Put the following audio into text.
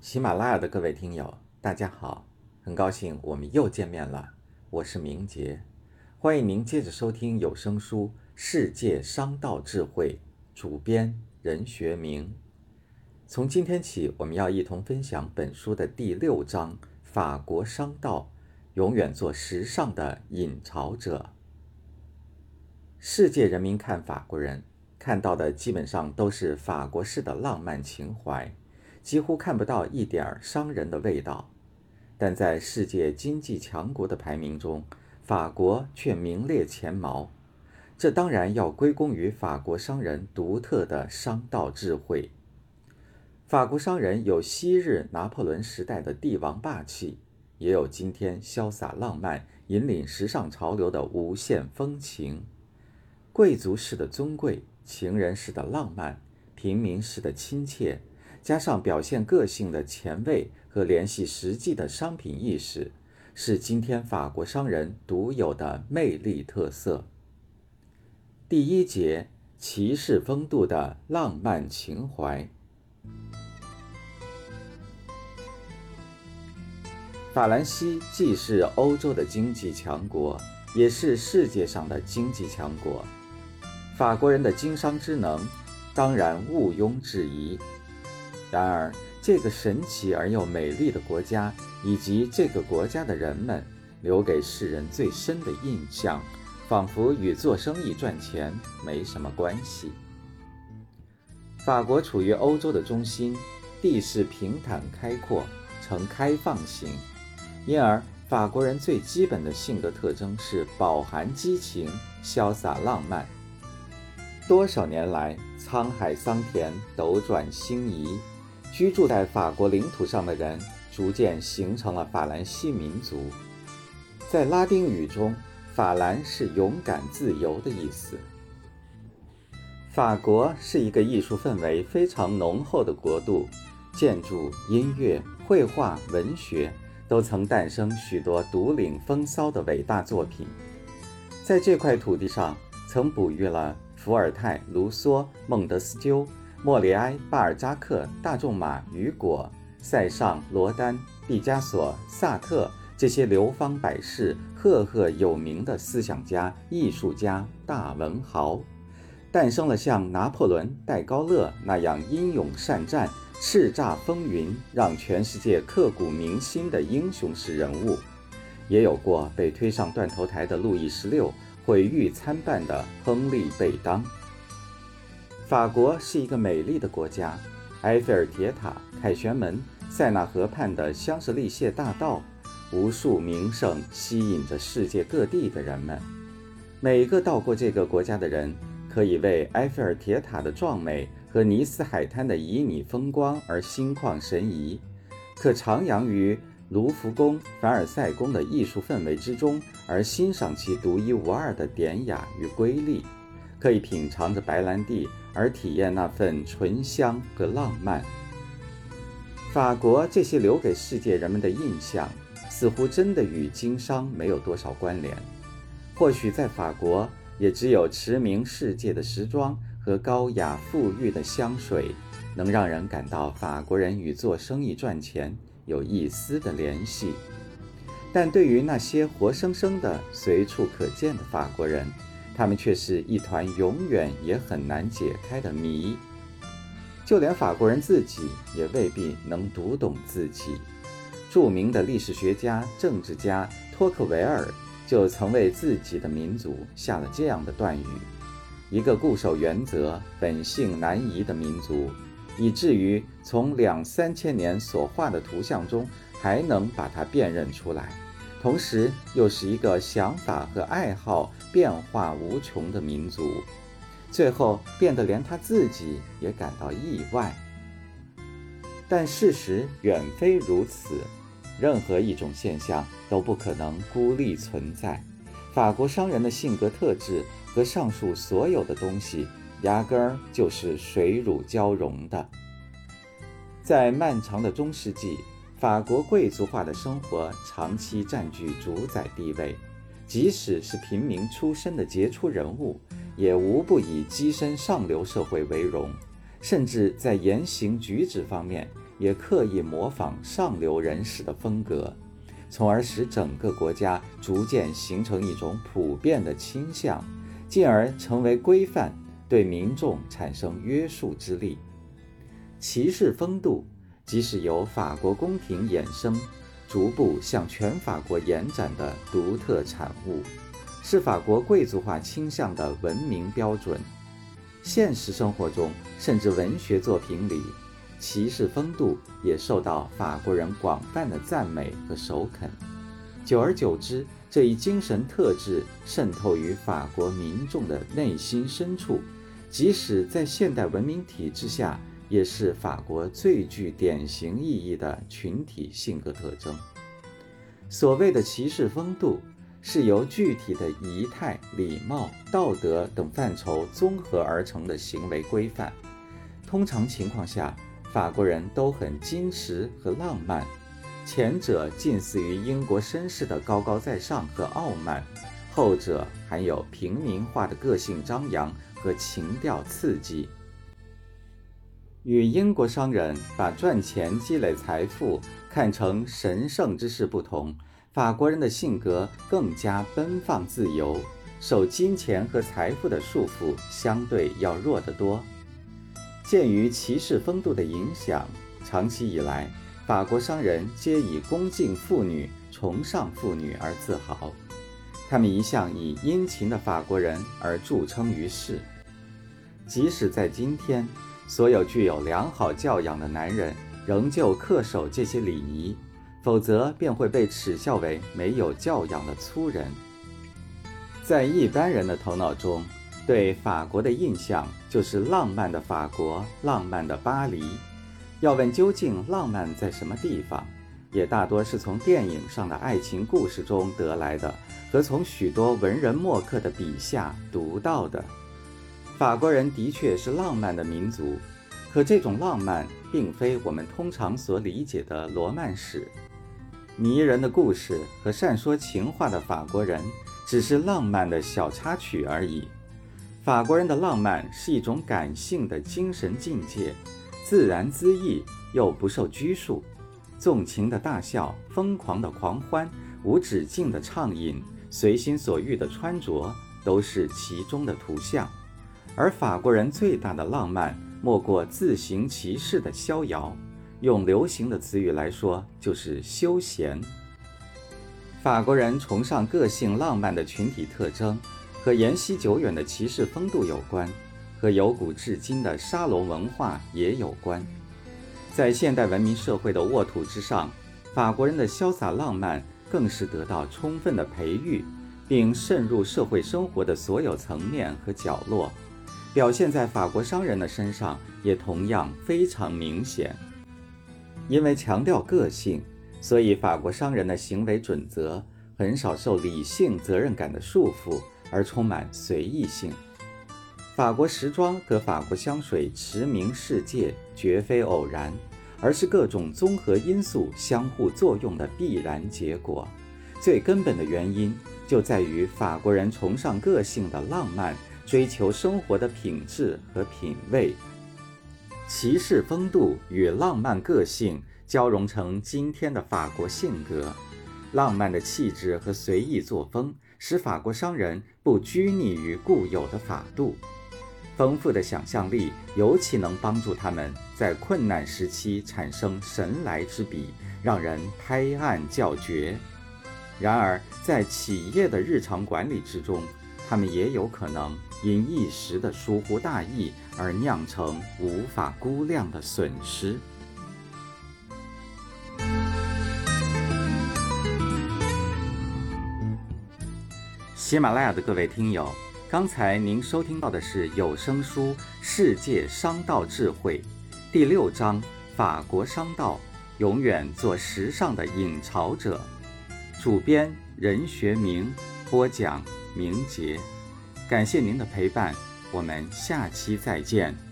喜马拉雅的各位听友，大家好，很高兴我们又见面了。我是明杰，欢迎您接着收听有声书《世界商道智慧》，主编任学明。从今天起，我们要一同分享本书的第六章：法国商道永远做时尚的引潮者。世界人民看法国人，看到的基本上都是法国式的浪漫情怀。几乎看不到一点儿商人的味道，但在世界经济强国的排名中，法国却名列前茅。这当然要归功于法国商人独特的商道智慧。法国商人有昔日拿破仑时代的帝王霸气，也有今天潇洒浪漫、引领时尚潮流的无限风情。贵族式的尊贵，情人式的浪漫，平民式的亲切。加上表现个性的前卫和联系实际的商品意识，是今天法国商人独有的魅力特色。第一节：骑士风度的浪漫情怀。法兰西既是欧洲的经济强国，也是世界上的经济强国。法国人的经商之能，当然毋庸置疑。然而，这个神奇而又美丽的国家，以及这个国家的人们，留给世人最深的印象，仿佛与做生意赚钱没什么关系。法国处于欧洲的中心，地势平坦开阔，呈开放型，因而法国人最基本的性格特征是饱含激情、潇洒浪漫。多少年来，沧海桑田，斗转星移。居住在法国领土上的人，逐渐形成了法兰西民族。在拉丁语中，“法兰”是勇敢、自由的意思。法国是一个艺术氛围非常浓厚的国度，建筑、音乐、绘画、文学都曾诞生许多独领风骚的伟大作品。在这块土地上，曾哺育了伏尔泰、卢梭、孟德斯鸠。莫里埃、巴尔扎克、大仲马、雨果、塞尚、罗丹、毕加索、萨特这些流芳百世、赫赫有名的思想家、艺术家、大文豪，诞生了像拿破仑、戴高乐那样英勇善战、叱咤风云、让全世界刻骨铭心的英雄式人物，也有过被推上断头台的路易十六、毁誉参半的亨利·贝当。法国是一个美丽的国家，埃菲尔铁塔、凯旋门、塞纳河畔的香榭丽榭大道，无数名胜吸引着世界各地的人们。每个到过这个国家的人，可以为埃菲尔铁塔的壮美和尼斯海滩的旖旎风光而心旷神怡，可徜徉于卢浮宫、凡尔赛宫的艺术氛围之中，而欣赏其独一无二的典雅与瑰丽，可以品尝着白兰地。而体验那份醇香和浪漫。法国这些留给世界人们的印象，似乎真的与经商没有多少关联。或许在法国，也只有驰名世界的时装和高雅富裕的香水，能让人感到法国人与做生意赚钱有一丝的联系。但对于那些活生生的、随处可见的法国人，他们却是一团永远也很难解开的谜，就连法国人自己也未必能读懂自己。著名的历史学家、政治家托克维尔就曾为自己的民族下了这样的断语：一个固守原则、本性难移的民族，以至于从两三千年所画的图像中还能把它辨认出来。同时，又是一个想法和爱好变化无穷的民族，最后变得连他自己也感到意外。但事实远非如此，任何一种现象都不可能孤立存在。法国商人的性格特质和上述所有的东西，压根儿就是水乳交融的。在漫长的中世纪。法国贵族化的生活长期占据主宰地位，即使是平民出身的杰出人物，也无不以跻身上流社会为荣，甚至在言行举止方面也刻意模仿上流人士的风格，从而使整个国家逐渐形成一种普遍的倾向，进而成为规范，对民众产生约束之力。骑士风度即是由法国宫廷衍生，逐步向全法国延展的独特产物，是法国贵族化倾向的文明标准。现实生活中，甚至文学作品里。骑士风度也受到法国人广泛的赞美和首肯，久而久之，这一精神特质渗透于法国民众的内心深处，即使在现代文明体制下，也是法国最具典型意义的群体性格特征。所谓的骑士风度，是由具体的仪态、礼貌、道德等范畴综合而成的行为规范，通常情况下。法国人都很矜持和浪漫，前者近似于英国绅士的高高在上和傲慢，后者含有平民化的个性张扬和情调刺激。与英国商人把赚钱积累财富看成神圣之事不同，法国人的性格更加奔放自由，受金钱和财富的束缚相对要弱得多。鉴于骑士风度的影响，长期以来，法国商人皆以恭敬妇女、崇尚妇女而自豪。他们一向以殷勤的法国人而著称于世。即使在今天，所有具有良好教养的男人仍旧恪守这些礼仪，否则便会被耻笑为没有教养的粗人。在一般人的头脑中，对法国的印象就是浪漫的法国，浪漫的巴黎。要问究竟浪漫在什么地方，也大多是从电影上的爱情故事中得来的，和从许多文人墨客的笔下读到的。法国人的确是浪漫的民族，可这种浪漫并非我们通常所理解的罗曼史。迷人的故事和善说情话的法国人，只是浪漫的小插曲而已。法国人的浪漫是一种感性的精神境界，自然恣意又不受拘束，纵情的大笑，疯狂的狂欢，无止境的畅饮，随心所欲的穿着，都是其中的图像。而法国人最大的浪漫，莫过自行其事的逍遥，用流行的词语来说，就是休闲。法国人崇尚个性浪漫的群体特征。和沿袭久远的骑士风度有关，和由古至今的沙龙文化也有关。在现代文明社会的沃土之上，法国人的潇洒浪漫更是得到充分的培育，并渗入社会生活的所有层面和角落，表现在法国商人的身上也同样非常明显。因为强调个性，所以法国商人的行为准则很少受理性责任感的束缚。而充满随意性。法国时装和法国香水驰名世界，绝非偶然，而是各种综合因素相互作用的必然结果。最根本的原因就在于法国人崇尚个性的浪漫，追求生活的品质和品味。骑士风度与浪漫个性交融成今天的法国性格，浪漫的气质和随意作风。使法国商人不拘泥于固有的法度，丰富的想象力尤其能帮助他们在困难时期产生神来之笔，让人拍案叫绝。然而，在企业的日常管理之中，他们也有可能因一时的疏忽大意而酿成无法估量的损失。喜马拉雅的各位听友，刚才您收听到的是有声书《世界商道智慧》第六章《法国商道：永远做时尚的引潮者》，主编任学明，播讲明杰。感谢您的陪伴，我们下期再见。